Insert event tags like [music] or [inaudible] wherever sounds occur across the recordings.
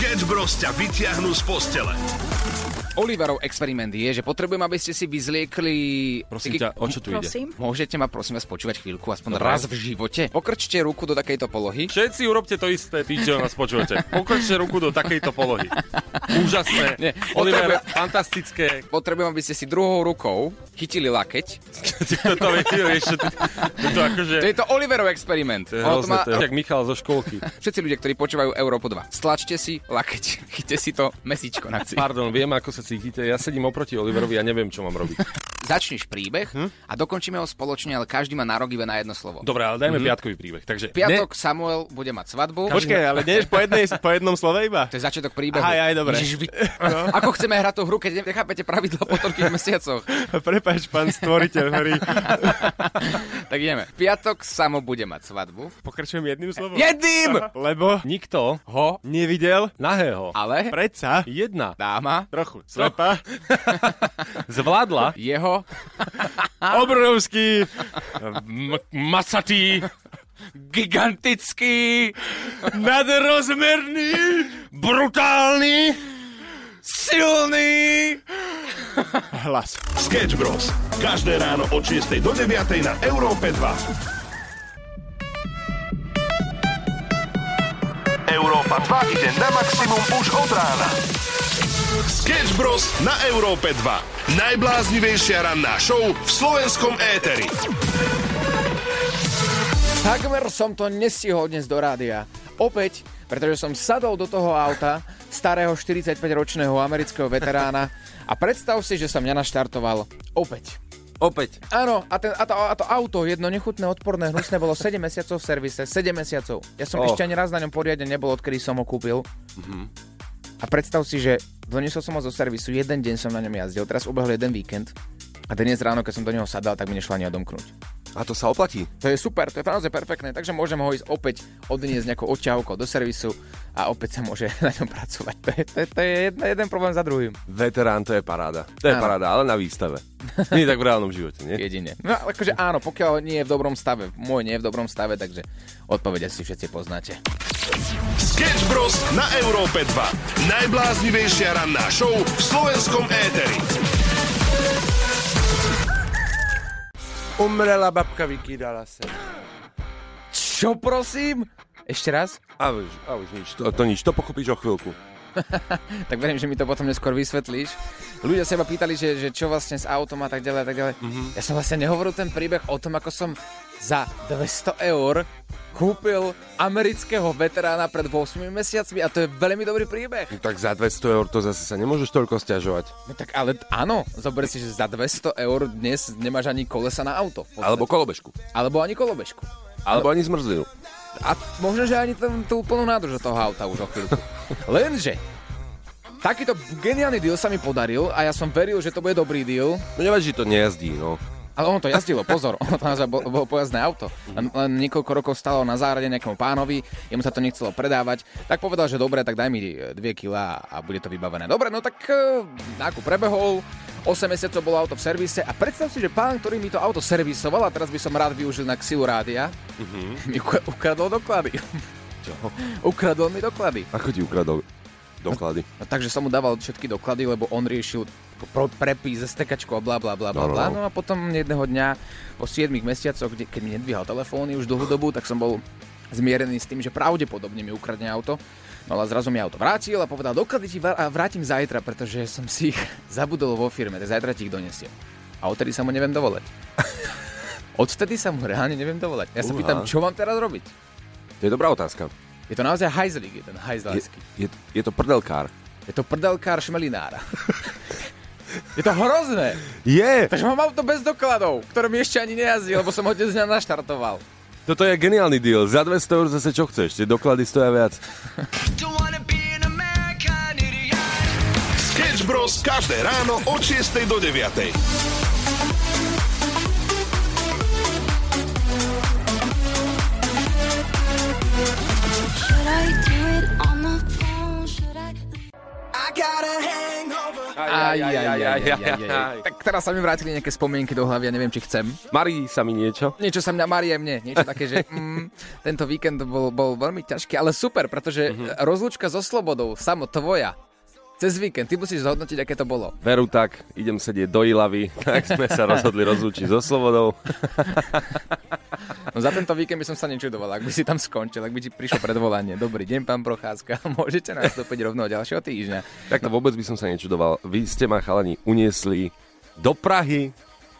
Sketch Bros ťa vyťahnú z postele. Oliverov experiment je, že potrebujem, aby ste si vyzliekli... Prosím ťa, o čo tu ide? Prosím. Môžete ma prosím vás počúvať chvíľku, aspoň Dobre. raz v živote. Pokrčte ruku do takejto polohy. Všetci urobte to isté, tí, čo nás počúvate. Pokrčte ruku do takejto polohy. Úžasné. [laughs] Nie, Oliver, potrebujem- fantastické. Potrebujem, aby ste si druhou rukou chytili lakeť. [laughs] Toto vieš, to, akože... To je to Oliverov experiment. To je hrozné, má- to je jak Michal zo školky. Všetci ľudia, ktorí počúvajú Európu 2, stlačte si lakeť, chyťte si to mesičko na cít. Pardon, viem, ako sa cítite. Ja sedím oproti Oliverovi a neviem, čo mám robiť. Začneš príbeh a dokončíme ho spoločne, ale každý má nárok iba na jedno slovo. Dobre, ale dajme piatkový príbeh. Takže Piatok Samuel bude mať svadbu. Počkaj, ale nie po, jednej, po jednom slove iba? To je začiatok príbehu. Aj, aj, dobre. Ježiš, vy... [laughs] Ako chceme hrať tú hru, keď nechápete pravidla po toľkých [laughs] mesiacoch? Prepač, pán stvoriteľ hry. [laughs] Tak ideme. Piatok Samo bude mať svadbu. Pokračujem jedným slovom? Jedným! Lebo nikto Ho, nevidel nahého ale predsa jedna dáma trochu slepa. zvládla jeho [laughs] Obrovský. m- macatý, gigantický Nadrozmerný. brutálny silný Hlas. Sketch Bros. Každé ráno od 6 do 9 na Európe 2. Európa 2 ide na maximum už od rána. Sketch Bros. na Európe 2. Najbláznivejšia ranná show v slovenskom éteri. Takmer som to nestihol dnes do rádia. Opäť, pretože som sadol do toho auta starého 45-ročného amerického veterána a predstav si, že som nenaštartoval opäť. Opäť. Áno, a, ten, a, to, a to auto, jedno nechutné, odporné, hnusné, bolo 7 mesiacov v servise. 7 mesiacov. Ja som Oh. ešte ani raz na ňom poriadne nebol, odkedy som ho kúpil. A predstav si, že doniesol som ho zo servisu, jeden deň som na ňom jazdil, teraz ubehol jeden víkend a dnes ráno, keď som do neho sadal, tak mi nešla ani odomknúť. A to sa oplatí? To je super, to je naozaj perfektné, takže môžem ho ísť opäť odniesť nejakou odťahovkou do servisu a opäť sa môže [laughs] na ňom pracovať. To je, to je, to je jeden, jeden problém za druhým. Veterán, to je paráda. To je Áno. paráda, ale na výstave. [laughs] Nie tak v reálnom živote, nie? Jedine. No akože áno, pokiaľ nie je v dobrom stave. Môj nie je v dobrom stave, takže odpovede si všetci poznáte. Sketch Bros. na Európe 2. Najbláznivejšia ranná show v slovenskom éteri. Umrela babka, vykýdala sa. Čo prosím? Ešte raz? A už, a už nič, to, to nič, to pochopíš o chvíľku. [laughs] Tak verím, že mi to potom neskôr vysvetlíš. Ľudia sa iba pýtali, že, že čo vlastne s autom a tak ďalej a tak ďalej. Mm-hmm. Ja som vlastne nehovoril ten príbeh o tom, ako som za 200 eur kúpil amerického veterána pred 8 mesiacmi a to je veľmi dobrý príbeh. No tak za 200 eur to zase sa nemôžeš toľko stiažovať. No tak ale áno, zober si, že za 200 eur dnes nemáš ani kolesa na auto. Alebo kolobežku. Alebo ani kolobežku. Alebo ani zmrzlinu. A možno, že ani ten, tú plnú nádrž toho auta už o chvíľku. [laughs] Lenže, takýto geniálny deal sa mi podaril a ja som veril, že to bude dobrý deal. No nevadí, že to nejazdí, no. Ale ono to jazdilo, pozor, ono to naozaj bolo, bolo pojazdné auto. Len, len niekoľko rokov stalo na záhrade nejakému pánovi, jemu sa to nechcelo predávať, tak povedal, že dobre, tak daj mi 2 kg a bude to vybavené. Dobre, no tak e, nákup prebehol, 8 mesiacov bolo auto v servise a predstav si, že pán, ktorý mi to auto servisoval, a teraz by som rád využil na ksilu rádia, mi uka- ukradol doklady. Čo? ukradol mi doklady. Ako ti ukradol doklady? No, takže som mu dával všetky doklady, lebo on riešil pro, prepis, stekačku a bla bla bla bla No, no, no. No a potom jedného dňa po 7 mesiacoch, kde, keď mi nedvíhal telefóny už dlhú dobu, tak som bol zmierený s tým, že pravdepodobne mi ukradne auto. No ale zrazu mi auto vrátil a povedal, doklady ti vrátim zajtra, pretože som si ich [laughs] zabudol vo firme, tak zajtra ti ich donesiem. A odtedy sa mu neviem dovolať. [laughs] Odvtedy sa mu reálne neviem dovolať. Ja sa Uha. pýtam, čo mám teraz robiť? To je dobrá otázka. Je to naozaj hajzlík, je ten Je, hajzlácky. je, je to prdelkár. Je to prdelkár šmelinára. [laughs] je to hrozné. Je! Takže mám auto bez dokladov, ktoré mi ešte ani nejazdí, lebo som ho dnes dňa naštartoval. Toto je geniálny deal. Za 200 eur zase čo chceš? Tie doklady stoja viac. Sketch Bros. každé ráno od 6 do 9. Aj Aj, aj, aj. Tak teraz sa mi vrátili nejaké spomienky do hlavy, ja neviem, či chcem. Marí sa mi niečo. Niečo sa mňa marí aj mne, niečo také, že [laughs] mm, tento víkend bol, bol veľmi ťažký, ale super, pretože mm-hmm. rozlúčka so slobodou, samo tvoja, cez víkend, ty musíš zhodnotiť, aké to bolo. Veru tak, idem sedieť do Ilavy, [laughs] tak sme sa rozhodli rozlúčiť so Slobodou. [laughs] No za tento víkend by som sa nečudoval, ak by si tam skončil, ak by ti prišlo predvolanie. Dobrý deň, pán Procházka, [laughs] môžete nastúpiť rovno ďalšieho týždňa. Tak to vôbec by som sa nečudoval. Vy ste ma chalani uniesli do Prahy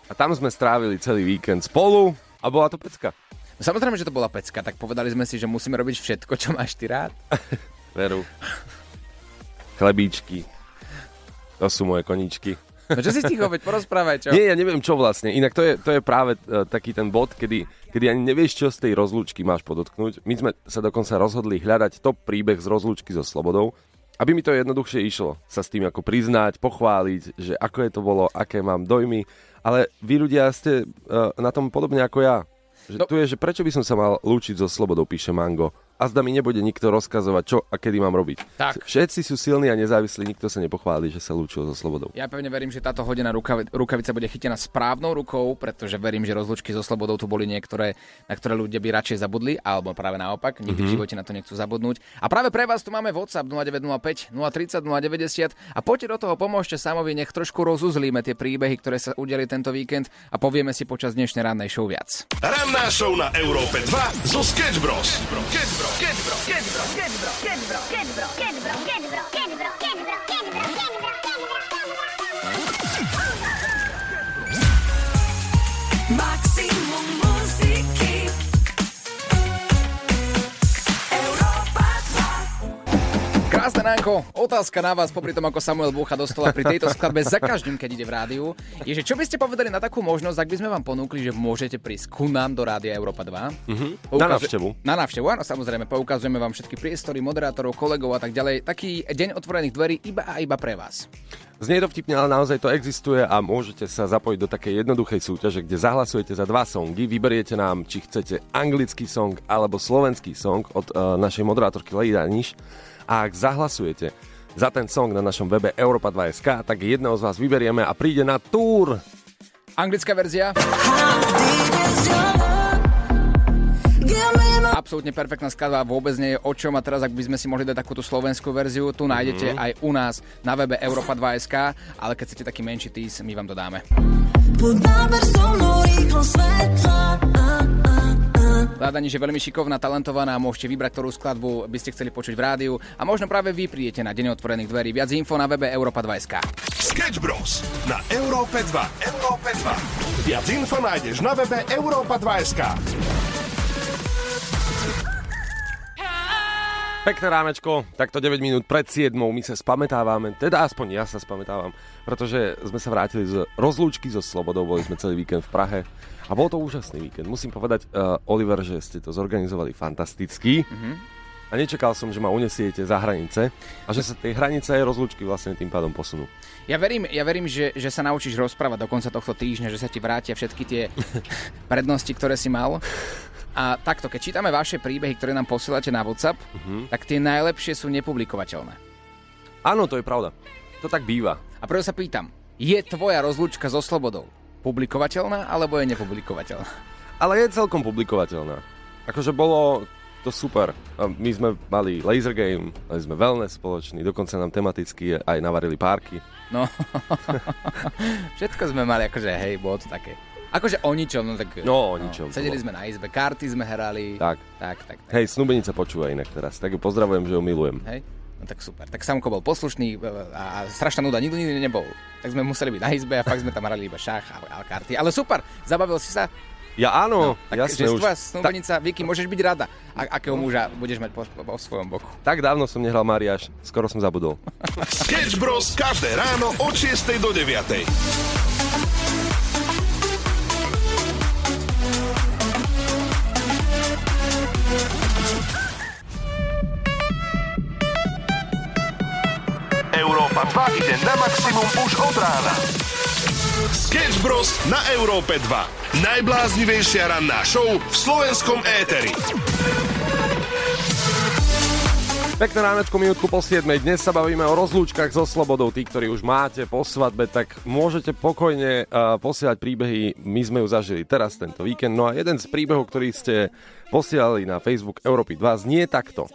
a tam sme strávili celý víkend spolu a bola to pecka. No, samozrejme, že to bola pecka, tak povedali sme si, že musíme robiť všetko, čo máš ty rád. Veru. Chlebíčky. To sú moje koničky. No čo si ticho, veď porozprávaj, čo? Nie, ja neviem čo vlastne. Inak to je, to je práve uh, taký ten bod, kedy, kedy ani nevieš, čo z tej rozlúčky máš podotknúť. My sme sa dokonca rozhodli hľadať top príbeh z rozlúčky so Slobodou, aby mi to jednoduchšie išlo sa s tým ako priznať, pochváliť, že ako je to bolo, aké mám dojmy. Ale vy ľudia ste uh, na tom podobne ako ja. Že no. tu je, že prečo by som sa mal lúčiť so Slobodou, píše Mango a zda mi nebude nikto rozkazovať, čo a kedy mám robiť. Tak. Všetci sú silní a nezávislí, nikto sa nepochváli, že sa lúčil so slobodou. Ja pevne verím, že táto hodená rukavi- rukavica bude chytená správnou rukou, pretože verím, že rozlučky so slobodou tu boli niektoré, na ktoré ľudia by radšej zabudli, alebo práve naopak, nikdy mm-hmm. v Mhm. živote na to nechcú zabudnúť. A práve pre vás tu máme WhatsApp 0905 030 090 a poďte do toho, pomôžte Samovi, nech trošku rozuzlíme tie príbehy, ktoré sa udiali tento víkend a povieme si počas dnešnej rannej show viac. Ranná show na Európe 2 zo Sketch Bros. Sketch Bros. Kid bro, kid bro, kid bro, kid bro, kid bro, kid bro, kid bro, kid bro. Krásne ránko, otázka na vás, popri tom, ako Samuel búcha do stola pri tejto skladbe za každým, keď ide v rádiu, je, že čo by ste povedali na takú možnosť, ak by sme vám ponúkli, že môžete prísť ku nám do Rádia Európa 2? Mm-hmm. Na návštevu. Na návštevu, áno, samozrejme, poukazujeme vám všetky priestory, moderátorov, kolegov a tak ďalej. Taký deň otvorených dverí iba a iba pre vás. Znie to vtipne, ale naozaj to existuje a môžete sa zapojiť do takej jednoduchej súťaže, kde zahlasujete za dva songy, vyberiete nám, či chcete anglický song alebo slovenský song od uh, našej moderátorky Lady Daniš a ak zahlasujete za ten song na našom webe Europa2.sk, tak jedného z vás vyberieme a príde na túr. Anglická verzia, absolútne perfektná skladba, vôbec nie je o čom a teraz, ak by sme si mohli dať takúto slovenskú verziu, tu nájdete aj u nás na webe Europa2.sk, ale keď chcete taký menší tease, my vám to dáme. Pod náber so mnou rýchlo svetla a, a, Hľadanie, že veľmi šikovná, talentovaná, môžete vybrať, ktorú skladbu by ste chceli počuť v rádiu a možno práve vy prídete na Deň otvorených dverí. Viac info na webe Europa2.sk. Sketch Bros. na Európe 2. Európe 2. Viac info nájdeš na webe Európa 2.sk. Pekné ránečko, takto 9 minút pred 7 my sa spametávame, teda aspoň ja sa spametávam, pretože sme sa vrátili z rozlúčky so Slobodou, boli sme celý víkend v Prahe a bol to úžasný víkend. Musím povedať, uh, Oliver, že ste to zorganizovali fantasticky mm-hmm. a nečakal som, že ma unesiete za hranice a že sa tie hranice aj rozlúčky vlastne tým pádom posunú. Ja verím, ja verím že, že sa naučíš rozprávať do konca tohto týždňa, že sa ti vrátia všetky tie [laughs] prednosti, ktoré si mal. A takto, keď čítame vaše príbehy, ktoré nám posielate na WhatsApp, uh-huh. tak tie najlepšie sú nepublikovateľné. Áno, to je pravda. To tak býva. A preto sa pýtam, je tvoja rozlúčka so slobodou publikovateľná, alebo je nepublikovateľná? Ale je celkom publikovateľná. Akože bolo to super. My sme mali laser game, mali sme wellness spoločný, dokonca nám tematicky aj navarili párky. No, [laughs] všetko sme mali, akože hej, bolo to také. Akože o ničom, no tak... No, o ničom to sedeli sme na izbe, karty sme hrali. Tak. Tak, tak, tak. Hej, snúbenica počúva inak teraz, tak ju pozdravujem, že ju milujem. Hej? No tak super. Tak Samko bol poslušný e, a, a strašná nuda nikto nikdy nebol. Tak sme museli byť na izbe a fakt sme tam hrali iba šach a, a karty. Ale super, zabavil si sa. Ja áno, Tak, jasne že už. tvoja snúbenica, Vicky, môžeš byť rada, a, akého muža budeš mať po, po, po svojom boku. Tak dávno som nehral Mariáš, skoro som zabudol. Sketch Bros. každé ráno od 6 do 9. Európa 2 ide na maximum už od rána. Sketch Bros. na Európe 2. Najbláznivejšia ranná show v slovenskom éteri. Pekné ránečko, minútku po 7. Dnes sa bavíme o rozlúčkach so slobodou. Tí, ktorí už máte po svadbe, tak môžete pokojne uh, posielať príbehy. My sme ju zažili teraz tento víkend. No a jeden z príbehov, ktorý ste posielali na Facebook Európy 2, znie takto.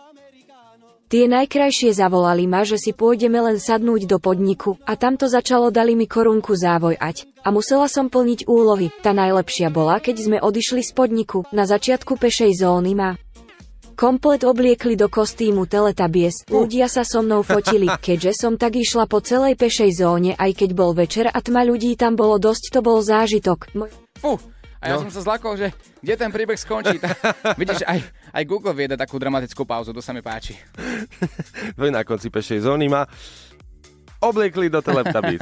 Tie najkrajšie zavolali ma, že si pôjdeme len sadnúť do podniku a tamto začalo dali mi korunku závojať. A musela som plniť úlohy. Tá najlepšia bola, keď sme odišli z podniku. Na začiatku pešej zóny ma komplet obliekli do kostýmu Teletabies. Ľudia sa so mnou fotili, [laughs] keďže som tak išla po celej pešej zóne, aj keď bol večer a tma ľudí tam bolo dosť, to bol zážitok. Moj... A ja no. som sa zlakol, že kde ten príbeh skončí. Tak, [laughs] vidíš, aj, aj Google vie dať takú dramatickú pauzu, to sa mi páči. [laughs] Vy na konci pešej zóny ma obliekli do Teletubbies.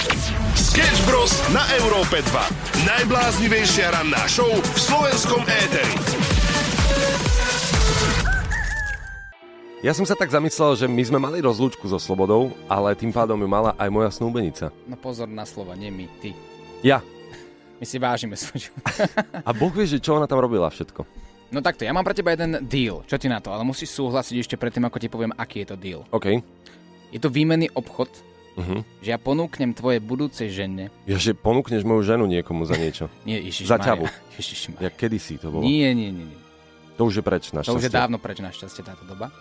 [laughs] Sketch Bros. na Európe 2. Najbláznivejšia ranná show v slovenskom éteri. Ja som sa tak zamyslel, že my sme mali rozlúčku so Slobodou, ale tým pádom ju mala aj moja snúbenica. No pozor na slova, nie my, ty. Ja. My si vážime svoj život. A Boh vie, že čo ona tam robila všetko. No takto, ja mám pre teba jeden deal. Čo ti na to? Ale musíš súhlasiť ešte predtým, ako ti poviem, aký je to deal. OK. Je to výmenný obchod, Uh-huh. že ja ponúknem tvoje budúcej žene... Ja, že ponúkneš moju ženu niekomu za niečo. [laughs] Nie, Ježiš Za ťavu. Ježiš Jak kedysi to bolo. Nie, nie, nie, nie. To už je preč, To našťastie. už je dávno preč našťastie táto doba.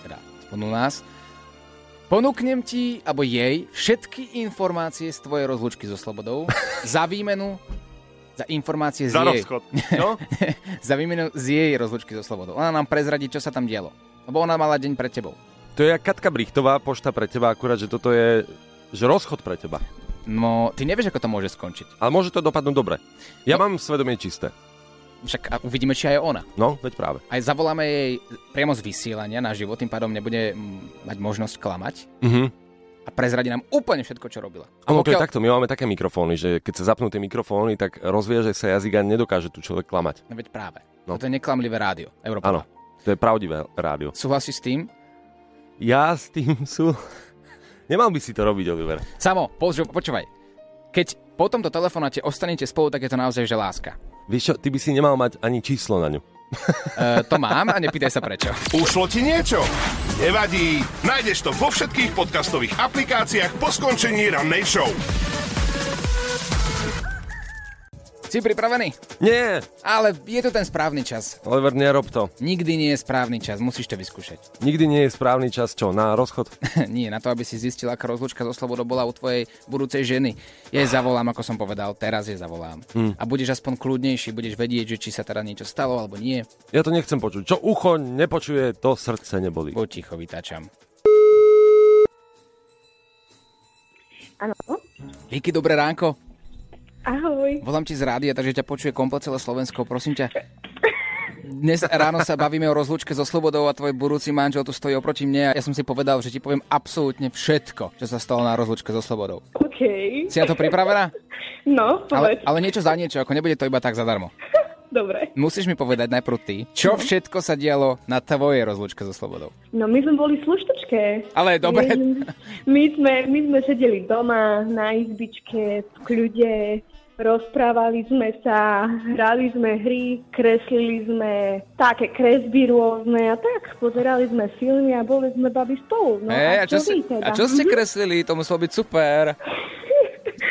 Teda, aspoň u nás. Ponúknem ti, alebo jej, všetky informácie z tvojej rozlučky so Slobodou [laughs] za výmenu za informácie z Za jej, rozchod. No? [laughs] za výmenu z jej rozlučky so Slobodou. Ona nám prezradí, čo sa tam dialo. Lebo ona mala deň pred tebou. To je jak Katka Brichtová, pošta pre teba, akurát, že toto je že rozchod pre teba. No, ty nevieš, ako to môže skončiť. Ale môže to dopadnúť dobre. Ja No. mám svedomie čisté. Však a uvidíme, či aj ona. No, veď práve. Aj zavoláme jej priamo z vysielania na život, tým pádom nebude mať možnosť klamať Mhm. a prezradí nám úplne všetko, čo robila. A to je takto. My máme také mikrofóny, že keď sa zapnú tie mikrofóny, tak rozvieže sa jazyk a nedokáže tu človek klamať. No veď práve. No. To je neklamlivé rádio. Európa. Áno, to je pravdivé rádio. Súhlasíš s tým? Ja s tým sú... [laughs] Nemal by si to robiť, Oliver. Samo, počúvaj. Keď po tomto telefonáte ostanete spolu, tak je to naozaj že láska. Vieš čo, ty by si nemal mať ani číslo na ňu. [laughs] E, to mám a nepýtaj sa prečo. Ušlo ti niečo? Nevadí, nájdeš to vo všetkých podcastových aplikáciách po skončení rannej show. Si pripravený? Nie, Ale je to ten správny čas. Oliver, nerob to. Nikdy nie je správny čas, musíš to vyskúšať. Nikdy nie je správny čas čo, na rozchod? [laughs] nie, na to, aby si zistil, aká rozlučka so Slobodou bola u tvojej budúcej ženy. Jej zavolám, ako som povedal, teraz jej zavolám. Hm. A budeš aspoň kľudnejší, budeš vedieť, že či sa teda niečo stalo alebo nie. Ja to nechcem počuť. Čo ucho nepočuje, to srdce neboli. Buď ticho, vytačam. Áno. Líky, dobré ránko. Ahoj. Volám ti z rádia, takže ťa počuje komplet celé Slovensko. Prosím ťa, dnes ráno sa bavíme o rozlúčke so Slobodou a tvoj budúci manžel tu stojí oproti mne a ja som si povedal, že ti poviem absolútne všetko, čo sa stalo na rozlúčke so Slobodou. OK. Si na to pripravená? No, Ale, povedz. ale niečo za niečo, ako nebude to iba tak zadarmo. Dobre. Musíš mi povedať najprv ty, čo všetko sa dialo na tvojej rozlúčke so Slobodou. No my sme boli sluštočké. Ale dobre. My, my, sme, my sme sedeli doma na izbičke, v kľude, rozprávali sme sa, hrali sme hry, kreslili sme také kresby rôzne a tak, pozerali sme filmy a boli sme babi spolu. No, Ej, a, čo, ste, teda? a čo ste kreslili? To muselo byť super.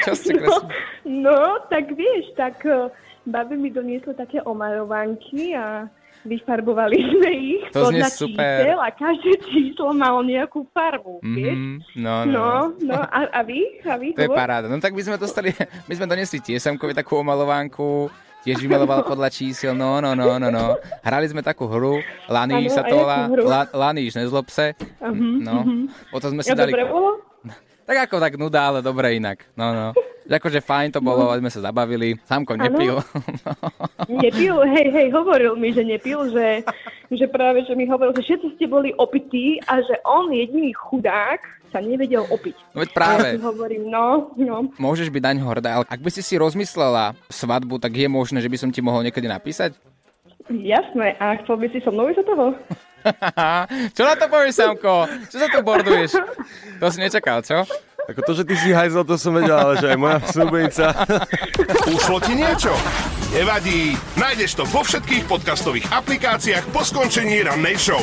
Čo ste No, kreslili? no, tak vieš, tak uh, babi mi doniesli také omalovanky a vyfarbovali sme ich To podľa super. čísel a každé [laughs] číslo malo nejakú farbu, vieš? Mhm, no, no. No, no, a, a vy? A vy? To je paráda. No tak my sme dostali, [laughs] my sme donesli tiesamkovi takú omalovánku, tiež vymaloval [laughs] podľa čísel, no, no, no, no, no. Hrali sme takú hru, Laníš sa to volá? La, Laníš, nezlob se. Mhm, No, mhm. potom sme si Ja dali... dobre bolo? Tak ako tak nuda, ale dobre inak. No, no. Akože fajn to bolo, sme sa zabavili. Samko nepil. [laughs] Nepil, hej, hej, hovoril mi, že nepil, že, že práve, že mi hovoril, že všetci ste boli opití a že on, jediný chudák, sa nevedel opiť. No veď práve. Ja hovorím, no, no. Môžeš byť daň hordá, ale ak by si si rozmyslela svadbu, tak je možné, že by som ti mohol niekedy napísať? Jasné, a chcel by si so mnou ísť do toho? [laughs] Čo na to povieš, Samko? Čo sa tu borduješ? To si nečakal, čo? Ako to, že ty si hajzel, to som vedel, ale že aj moja snúbenica. Ušlo ti niečo? Nevadí, nájdeš to vo všetkých podcastových aplikáciách po skončení rannej show.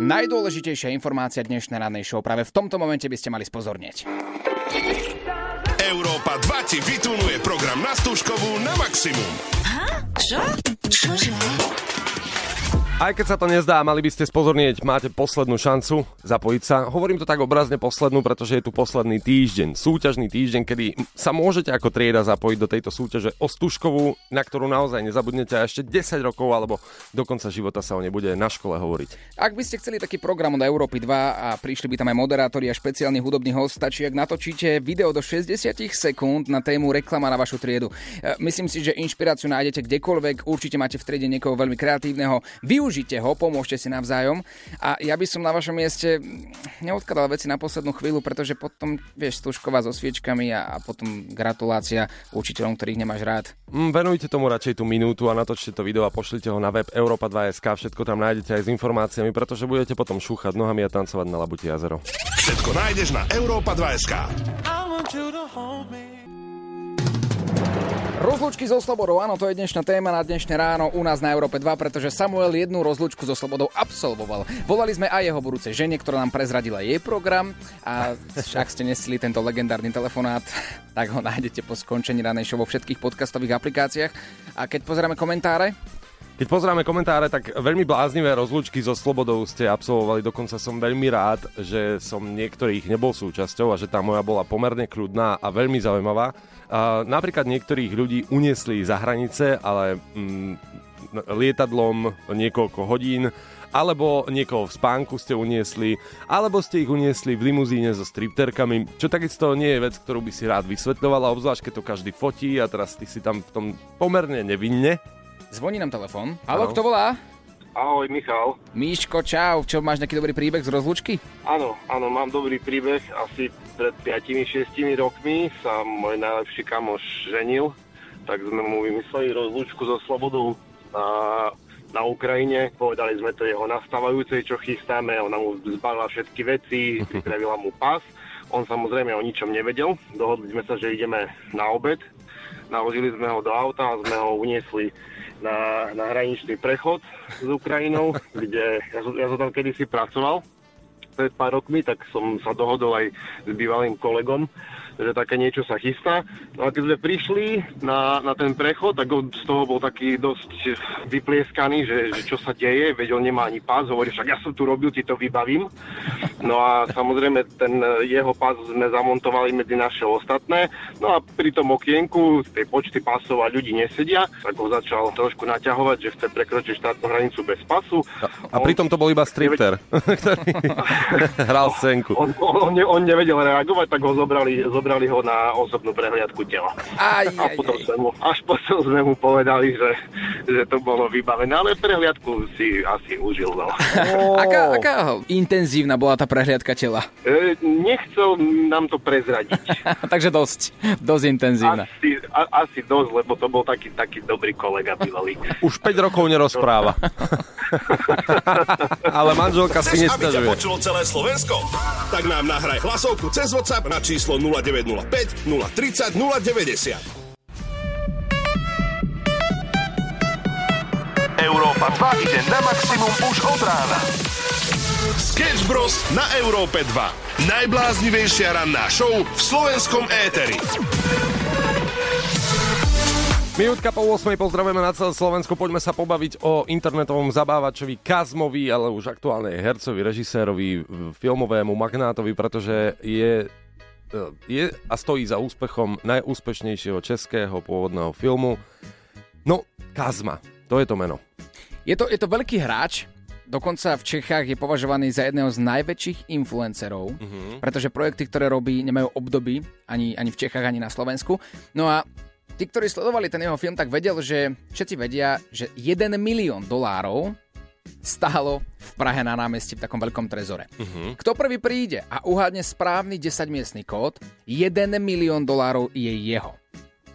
Najdôležitejšia informácia dnešnej rannej show práve v tomto momente by ste mali spozornieť. Európa 2 ti vytunuje program na Stužkovú na maximum. Čo? Čože? Aj keď sa to nezdá, mali by ste spozornieť, máte poslednú šancu zapojiť sa. Hovorím to tak obrazne poslednú, pretože je tu posledný týždeň, súťažný týždeň, kedy sa môžete ako trieda zapojiť do tejto súťaže o stužkovú, na ktorú naozaj nezabudnete a ešte 10 rokov alebo do konca života sa o nej bude na škole hovoriť. Ak by ste chceli taký program od Európy 2 a prišli by tam aj moderátori a špeciálny hudobný host, stačí, ak natočíte video do 60 sekúnd na tému reklama na vašu triedu. E, Myslím si, že inšpiráciu nájdete kdekoľvek, určite máte v triede niekoho veľmi kreatívneho. Využite ho, pomôžte si navzájom. A ja by som na vašom mieste neodkladal veci na poslednú chvíľu, pretože potom, vieš, stužková so sviečkami a, a potom gratulácia učiteľom, ktorých nemáš rád. Mm, venujte tomu radšej tú minútu a natočte to video a pošlite ho na web Europa 2.sk. Všetko tam nájdete aj s informáciami, pretože budete potom šúchať nohami a tancovať na Labuti jazero. Všetko nájdeš na Európa 2.sk. Rozlučky so Slobodou, áno, to je dnešná téma na dnešné ráno u nás na Európe 2, pretože Samuel jednu rozlučku so Slobodou absolvoval. Volali sme aj jeho budúcej žene, ktorá nám prezradila jej program a ak ste nesili tento legendárny telefonát, tak ho nájdete po skončení ranej show vo všetkých podcastových aplikáciách. A keď pozeráme komentáre, Keď pozeráme komentáre, tak veľmi bláznivé rozlúčky so Slobodou ste absolvovali. Dokonca som veľmi rád, že som niektorých nebol súčasťou a že tá moja bola pomerne kľudná a veľmi zaujímavá. A napríklad niektorých ľudí uniesli za hranice, ale mm, lietadlom niekoľko hodín, alebo niekoho v spánku ste uniesli, alebo ste ich uniesli v limuzíne so stripterkami, čo takisto nie je vec, ktorú by si rád vysvetľoval, obzvlášť keď to každý fotí a teraz ty si tam v tom pomerne nevinne. Zvoní nám telefón. Halo, kto volá? Ahoj, Michal. Míško, čau, čo máš nejaký dobrý príbeh z rozlučky? Áno, áno, mám dobrý príbeh. Asi pred 5-6 rokmi sa môj najlepší kamoš ženil, tak sme mu vymysleli rozlúčku so Slobodou na, na Ukrajine. Povedali sme to jeho nastávajúcej, čo chystáme. Ona mu zbalila všetky veci, [laughs] pripravila mu pás. On samozrejme o ničom nevedel. Dohodli sme sa, že ideme na obed. Naložili sme ho do auta a sme ho uniesli na, na hraničný prechod s Ukrajinou, [laughs] kde ja som, ja som tam kedysi pracoval pred pár rokmi, tak som sa dohodol aj s bývalým kolegom, že také niečo sa chystá. No a keď sme prišli na, na ten prechod, tak on z toho bol taký dosť vyplieskaný, že, že čo sa deje, veď on nemá ani pás, hovorí, však ja som tu robil, ti to vybavím. No a samozrejme ten jeho pás sme zamontovali medzi naše ostatné. No a pri tom okienku tej počty pásov a ľudí nesedia, tak ho začal trošku naťahovať, že chce prekročiť štátnu hranicu bez pasu. A pritom to bol iba stripter, [laughs] ktorý hral scénku. On, on, on, ne, on nevedel reagovať, tak ho zobrali, zobrali ho na osobnú prehliadku tela. Aj, A potom sme mu, až potom sme mu povedali, že, že to bolo vybavené, ale prehliadku si asi užil. No. Aká, aká intenzívna bola tá prehliadka tela? E, nechcel nám to prezradiť. [laughs] Takže dosť, dosť intenzívna. Asi, a, asi dosť, lebo to bol taký, taký dobrý kolega bývalý. [laughs] Už 5 rokov nerozpráva. [laughs] Ale manželka si Chceš, aby počulo celé Slovensko? Tak nám nahraj hlasovku cez WhatsApp na číslo 0905 030 090. Európa 2 ide na maximum už od rána. Sketch Bros. na Európe 2. Najbláznivejšia ranná show v slovenskom éteri. Minútka po 8. pozdravujeme na celé Slovensko. Poďme sa pobaviť o internetovom zabávačovi Kazmovi, ale už aktuálne hercovi, režisérovi, filmovému magnátovi, pretože je, je a stojí za úspechom najúspešnejšieho českého pôvodného filmu. No, Kazma, to je to meno. Je to, je to veľký hráč, dokonca v Čechách je považovaný za jedného z najväčších influencerov, Mhm. pretože projekty, ktoré robí, nemajú obdoby ani, ani v Čechách, ani na Slovensku. No a tí, ktorí sledovali ten jeho film, tak vedel, že všetci vedia, že 1 milión dolárov stálo v Prahe na námestí v takom veľkom trezore. Mhm. Kto prvý príde a uhádne správny 10-miestný kód, 1 milión dolárov je jeho.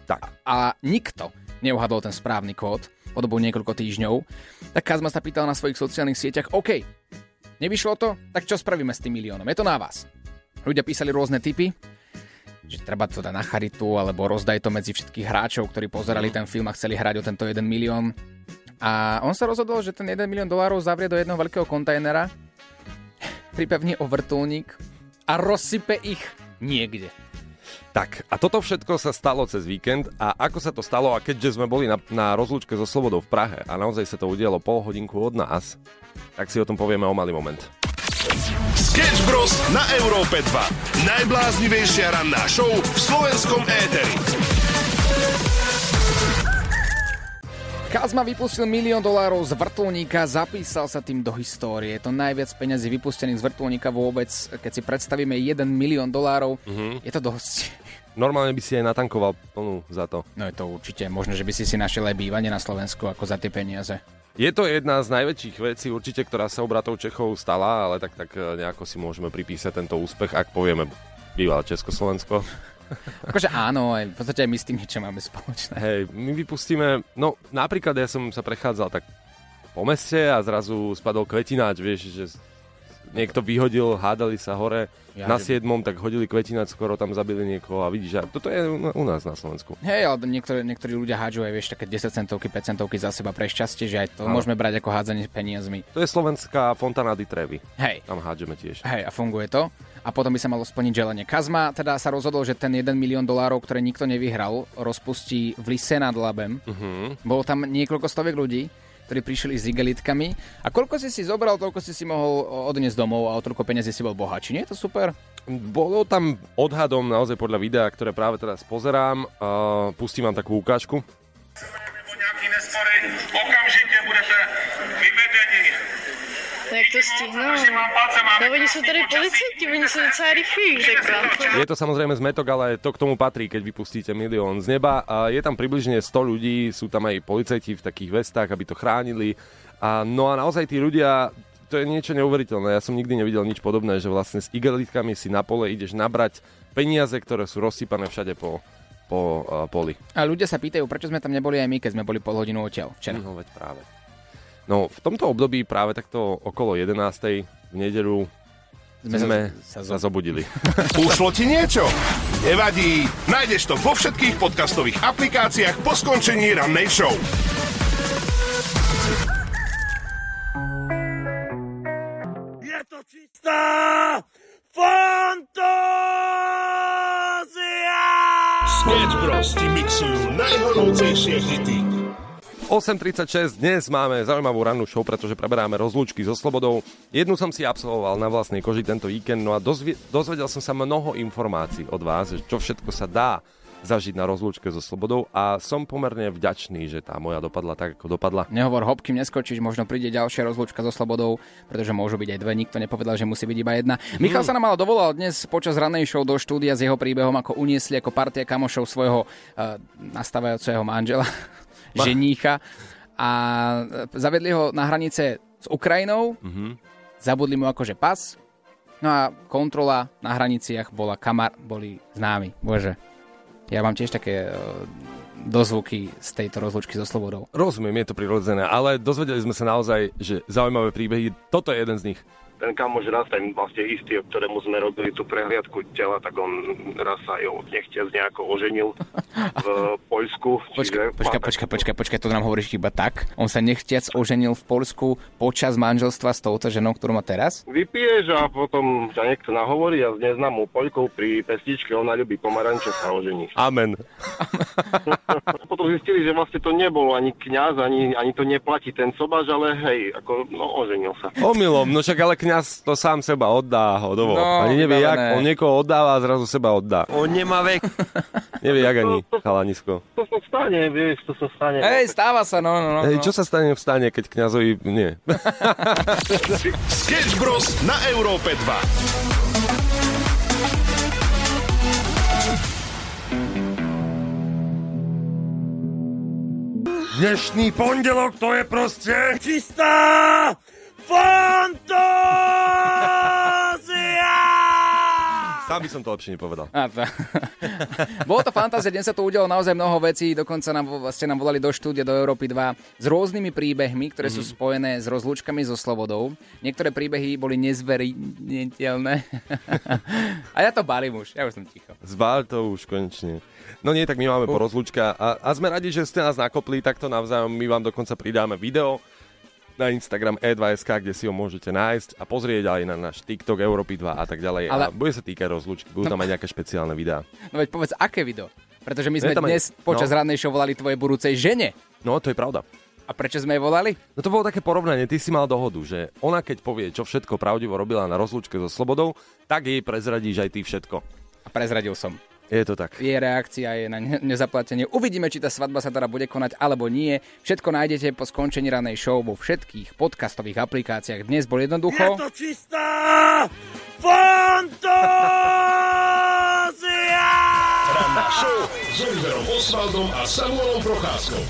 Tak. A nikto neuhadol ten správny kód po dobu niekoľko týždňov. Tak Kazma sa pýtal na svojich sociálnych sieťach, OK, nevyšlo to, tak čo spravíme s tým miliónom? Je to na vás. Ľudia písali rôzne typy, že treba to dať na charitu, alebo rozdaj to medzi všetkých hráčov, ktorí pozerali ten film a chceli hrať o tento 1 milión. A on sa rozhodol, že ten 1 milión dolárov zavrie do jedného veľkého kontajnera [laughs] pripevní o vrtulník a rozsype ich niekde. Tak, a toto všetko sa stalo cez víkend a ako sa to stalo a keďže sme boli na, na rozlúčke so Slobodou v Prahe a naozaj sa to udialo pol hodinku od nás, tak si o tom povieme o malý moment. Sketch Bros. na Európe 2. Najbláznivejšia ranná show v slovenskom éteri. Kazma vypustil milión dolárov z vrtulníka, zapísal sa tým do histórie. Je to najviac peňazí vypustených z vrtulníka vôbec. Keď si predstavíme 1 milión dolárov, Mhm. je to dosť. Normálne by si aj natankoval plnú za to. No je to určite. Možno, že by si si našiel aj bývanie na Slovensku ako za tie peniaze. Je to jedna z najväčších vecí určite, ktorá sa u bratov Čechov stala, ale tak, tak e, nejako si môžeme pripísať tento úspech, ak povieme bývalé Československo. [laughs] Akože áno, aj, v podstate aj my s tým niečo máme spoločné. Hej, my vypustíme, no napríklad ja som sa prechádzal tak po meste a zrazu spadol kvetináč, vieš, že niekto vyhodil, hádali sa hore Ja, na že- siedmom, tak hodili kvetináč, skoro tam zabili niekoho a vidíš, a toto je u nás na Slovensku. Hej, ale niektorí, niektorí ľudia hádžu aj, vieš, také 10 centovky, 5 centovky za seba pre šťastie, že aj to Áno. môžeme brať ako hádzanie peniazmi. To je slovenská Fontana di Trevi. Hej. Tam hádžeme tiež. Hej, a funguje to. A potom by sa malo splniť želanie. Kazma teda sa rozhodol, že ten 1 milión dolárov, ktoré nikto nevyhral, rozpustí v lise nad Labem. Uh-huh. Bolo tam niekoľko stoviek ľudí, ktorí prišli s igelitkami. A koľko si si zobral, toľko si si mohol odniesť domov a o toľko peniazí si bol bohatší. Nie je to super? Bolo tam odhadom naozaj podľa videa, ktoré práve teraz pozerám. Uh, pustím vám takú ukážku. nějaký nespory, okamžitě budete to stihnou? No oni jsou tady policajti, oni jsou docela rychlí, řekla. Je to samozrejme zmetok, ale to k tomu patrí, keď vypustíte milión z neba. A je tam približne 100 ľudí, sú tam aj policajti v takých vestách, aby to chránili. A, no a naozaj tí ľudia, to je niečo neuveriteľné. Ja som nikdy nevidel nič podobné, že vlastne s igelitkami si na pole ideš nabrať peniaze, ktoré sú rozsypané všade po, po uh, poli. A ľudia sa pýtajú, prečo sme tam neboli aj my, keď sme boli pol hodinu odtiaľ včera. No veď práve. No v tomto období práve takto okolo 11. v nedelu Sme sme, sa- sa, sa zo- zobudili. [laughs] Ušlo ti niečo? Nevadí, nájdeš to vo všetkých podcastových aplikáciách po skončení rannej show. Je to čistá fantázia! Sketch Bros ti mixujú najhorúcejšie hity. 8.36, dnes máme zaujímavú rannú show, pretože preberáme rozlúčky so Slobodou. Jednu som si absolvoval na vlastnej koži tento víkend, no a dozvie, dozvedel som sa mnoho informácií od vás, čo všetko sa dá zažiť na rozlúčke so Slobodou a som pomerne vďačný, že tá moja dopadla tak, ako dopadla. Nehovor hop, kým neskočíš, možno príde ďalšia rozlúčka so slobodou, pretože môžu byť aj dve, nikto nepovedal, že musí byť iba jedna. Michal sa nám ale dovolal dnes počas ranej show do štúdia s jeho príbehom, ako uniesli ako partia kamošov svojho uh, nastávajúceho manžela, ženícha a e, zavedli ho na hranice s Ukrajinou, Mhm. zabudli mu akože pas, no a kontrola na hraniciach bola kamar, boli známi, bože. Ja mám tiež také uh, dozvuky z tejto rozlúčky so slobodou. Rozumiem, je to prirodzené, ale dozvedeli sme sa naozaj, že zaujímavé príbehy, toto je jeden z nich. Ten kamoš raz, ten vlastne istý, ktorému sme robili tú prehliadku tela, tak on raz sa jo nechtiac nejako oženil v [laughs] Poľsku. Počkaj, počkaj, počkaj, počkaj, počkaj, to nám hovoríš iba tak. On sa nechtiac oženil v Polsku počas manželstva s touto ženou, ktorú má teraz? Vypiješ a potom ťa niekto nahovorí a s neznámou Poľkou pri pestičke, ona ľubí pomaranče, sa ožení. Amen. [laughs] Potom zistili, že vlastne to nebol ani kňaz, ani, ani to neplatí ten sobaž, ale hej, ako, no oženil sa. Omylom, no však ale kňaz to sám seba oddá hodovo. No, ani nevie, jak, on niekoho oddáva a zrazu seba oddá. On nemá vek. [laughs] Nevie, jak ani chalanisko. To sa stane, vieš, to sa stane. Hej, stáva sa, no, no, no. Hej, čo sa stane v stane, keď kňazovi... Nie. [laughs] Sketch Bros na Európe 2. Dnešný pondelok to je proste čistá fantázia! Sám by som to lepšie nepovedal. A to. [laughs] Bolo to fantázia, dnes sa tu udialo naozaj mnoho vecí, dokonca nám, ste nám volali do štúdia, do Európy 2 s rôznymi príbehmi, ktoré sú spojené s rozlúčkami so slobodou. Niektoré príbehy boli nezveriteľné. [laughs] A ja to balím už, ja už som ticho. Zvál to už konečne. No nie, tak my máme po rozlúčka a, a sme radi, že ste nás nakopli takto navzájom. My vám dokonca pridáme video. Na Instagram e2sk, kde si ho môžete nájsť a pozrieť aj na náš TikTok, Európy 2 a tak ďalej. Ale... A bude sa týkať rozlúčky, budú tam aj nejaké špeciálne videá. No veď povedz, aké video? Pretože my sme tam aj- dnes počas no. rannej show volali tvojej budúcej žene. No, to je pravda. A prečo sme jej volali? No to bolo také porovnanie, ty si mal dohodu, že ona keď povie, čo všetko pravdivo robila na rozlúčke so Slobodou, tak jej prezradíš aj ty všetko. A prezradil som. Je to tak. Jej reakcia je na ne- nezaplatenie. Uvidíme, či tá svadba sa teda bude konať alebo nie. Všetko nájdete po skončení ranej show vo všetkých podcastových aplikáciách. Dnes bol Je jednoducho... to čistá fantázia! Ranná show s Oliverom Osvaldom a Samuelom Procházkou.